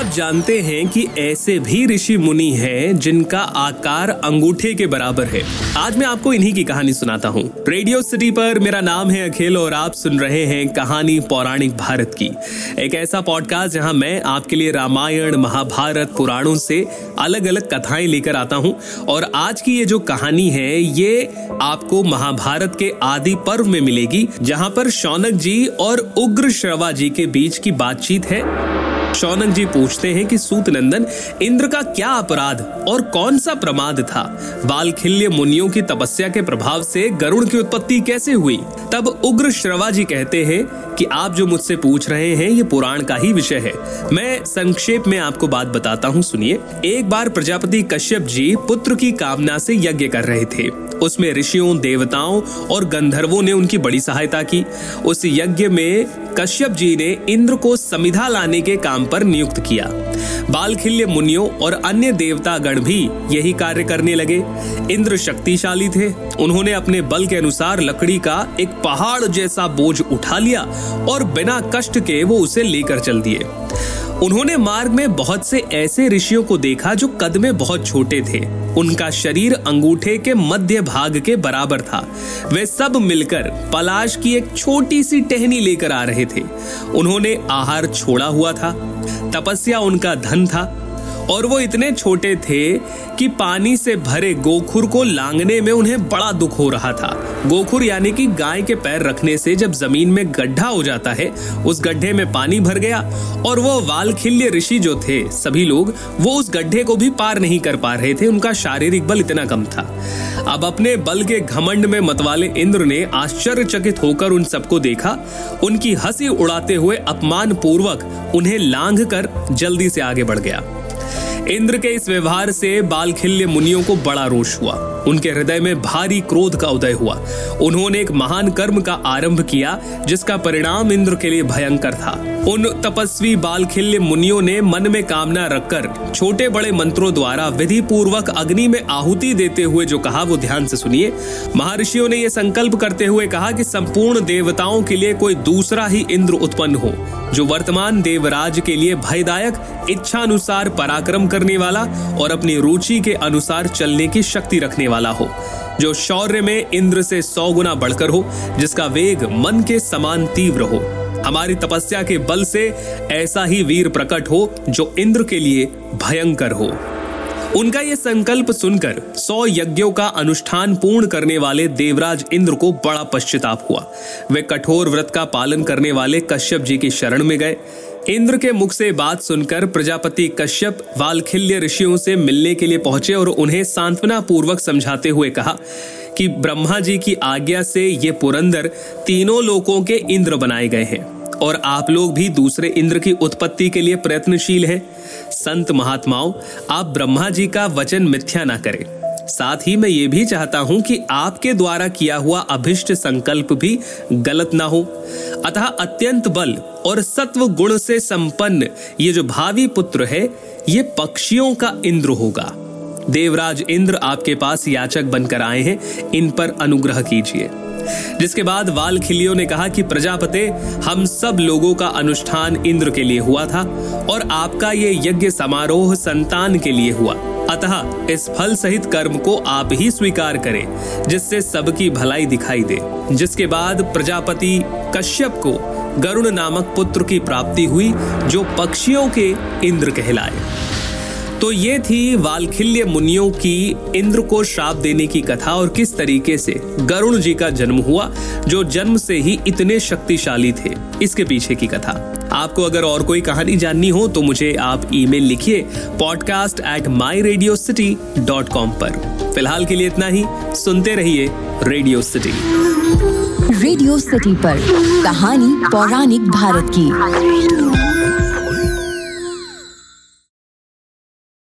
आप जानते हैं कि ऐसे भी ऋषि मुनि हैं जिनका आकार अंगूठे के बराबर है। आज मैं आपको इन्हीं की कहानी सुनाता हूँ। रेडियो सिटी पर मेरा नाम है अखिल और आप सुन रहे हैं कहानी पौराणिक भारत की। एक ऐसा पॉडकास्ट जहाँ मैं आपके लिए रामायण, महाभारत, पुराणों से अलग अलग कथाएँ लेकर आता हूँ। और आज की ये जो कहानी है, ये आपको महाभारत के आदि पर्व में मिलेगी, जहाँ पर शौनक जी और उग्र श्रवा जी के बीच की बातचीत है। शौनक जी पूछते हैं कि सूत नंदन इंद्र का क्या अपराध और कौन सा प्रमाद था? बाल खिल्य मुनियों की तपस्या के प्रभाव से गरुड़ की उत्पत्ति कैसे हुई? तब उग्र श्रवा जी कहते हैं कि आप जो मुझसे पूछ रहे हैं, ये पुराण का ही विषय है। मैं संक्षेप में आपको बात बताता हूँ, सुनिए। एक बार प्रजापति कश्यप जी पुत्र की कामना से यज्ञ कर रहे थे। उसमें ऋषियों, देवताओं और गंधर्वों ने उनकी बड़ी सहायता की। उस यज्ञ में कश्यप जी ने इंद्र को समिधा लाने के काम पर नियुक्त किया। बालखिल्य मुनियों और अन्य देवता गण भी यही कार्य करने लगे। इंद्र शक्तिशाली थे। उन्होंने अपने बल के अनुसार लकड़ी का एक पहाड़ जैसा बोझ उठा लिया और बिना कष्ट के वो उसे लेकर चल दिए। उन्होंने मार्ग में बहुत से ऐसे ऋषियों को देखा जो कद में बहुत छोटे थे। उनका शरीर अंगूठे के मध्य भाग के बराबर था। वे सब मिलकर पलाश की एक छोटी सी टहनी लेकर आ रहे थे। उन्होंने आहार छोड़ा हुआ था। तपस्या उनका धन था। और वो इतने छोटे थे कि पानी से भरे गोखुर को लांगने में उन्हें बड़ा दुख हो रहा था। गोखुर यानी कि गाय के पैर रखने से जब ज़मीन में गड्ढा हो जाता है, उस गड्ढे में पानी भर गया और वो वालखिल्य ऋषि जो थे, सभी लोग, वो उस गड्ढे को भी पार नहीं कर पा रहे थे। उनका शारीरिक बल इतना कम था। अब अपने बल के घमंड में मतवाले इंद्र ने आश्चर्यचकित होकर उन सबको देखा। उनकी हँसी उड़ाते हुए अपमान पूर्वक उन्हें लांघ कर जल्दी से आगे बढ़ गया। इंद्र के इस व्यवहार से बालखिल्य मुनियों को बड़ा रोष हुआ। उनके हृदय में भारी क्रोध का उदय हुआ। उन्होंने एक महान कर्म का आरंभ किया, जिसका परिणाम इंद्र के लिए भयंकर था। उन तपस्वी बालखिल्य मुनियों ने मन में कामना रखकर छोटे बड़े मंत्रों द्वारा विधि पूर्वक अग्नि में आहुति देते हुए जो कहा, वो ध्यान से सुनिए। महर्षियों ने यह संकल्प करते हुए कहा कि संपूर्ण देवताओं के लिए कोई दूसरा ही इंद्र उत्पन्न हो। जो वर्तमान देवराज के लिए भयदायक इच्छा अनुसार पराक्रम करने वाला और अपनी रुचि के अनुसार चलने की शक्ति रखने वाला हो, जो शौर्य में इंद्र से सौ गुना बढ़कर हो, जिसका वेग मन के समान तीव्र हो। हमारी तपस्या के बल से ऐसा ही वीर प्रकट हो, जो इंद्र के लिए भयंकर हो। उनका ये संकल्प सुनकर सौ यज्ञों का अनुष्ठान पूर्ण करने वाले देवराज इंद्र को बड़ा पश्चाताप हुआ। वे कठोर व्रत का पालन करने वाले कश्यप जी की शरण में गए। इंद्र के मुख से बात सुनकर प्रजापति कश्यप वालखिल्य ऋषियों से मिलने के लिए पहुँचे और उन्हें सांत्वना पूर्वक समझाते हुए कहा कि ब्रह्मा जी की आज्ञा से ये पुरंदर तीनों लोकों के इंद्र बनाए गए हैं। और आप लोग भी दूसरे इंद्र की उत्पत्ति के लिए प्रयत्नशील हैं। संत महात्माओं, आप ब्रह्मा जी का वचन मिथ्या ना करें। साथ ही मैं ये भी चाहता हूँ कि आपके द्वारा किया हुआ अभिष्ट संकल्प भी गलत ना हो। अतः अत्यंत बल और सत्व गुण से संपन्न ये जो भावी पुत्र है, ये पक्षियों का इंद्र होगा। देवराज इंद्र आपके पास याचक बनकर आए हैं, इन पर अनुग्रह कीजिए। जिसके बाद वालखिलियों ने कहा कि, प्रजापते, हम सब लोगों का अनुष्ठान इंद्र के लिए हुआ था, और आपका ये यज्ञ समारोह संतान के लिए हुआ। अतः इस फल सहित कर्म को आप ही स्वीकार करें, जिससे सबकी भलाई दिखाई दे। जिसके बाद प्रजापति कश्यप को गरुण नामक पुत्र की प्राप्ति हुई, जो पक्षियों के इंद्र कहलाए। तो ये थी वालखिल्य मुनियों की इंद्र को श्राप देने की कथा और किस तरीके से गरुण जी का जन्म हुआ, जो जन्म से ही इतने शक्तिशाली थे। इसके पीछे की कथा। आपको अगर और कोई कहानी जाननी हो तो मुझे आप ईमेल लिखिए podcast at my radio city dot com पर। फ़िलहाल के लिए इतना ही। सुनते रहिए रेडियो सिटी रेडियो सिटी पर कहानी पौराणिक भारत की।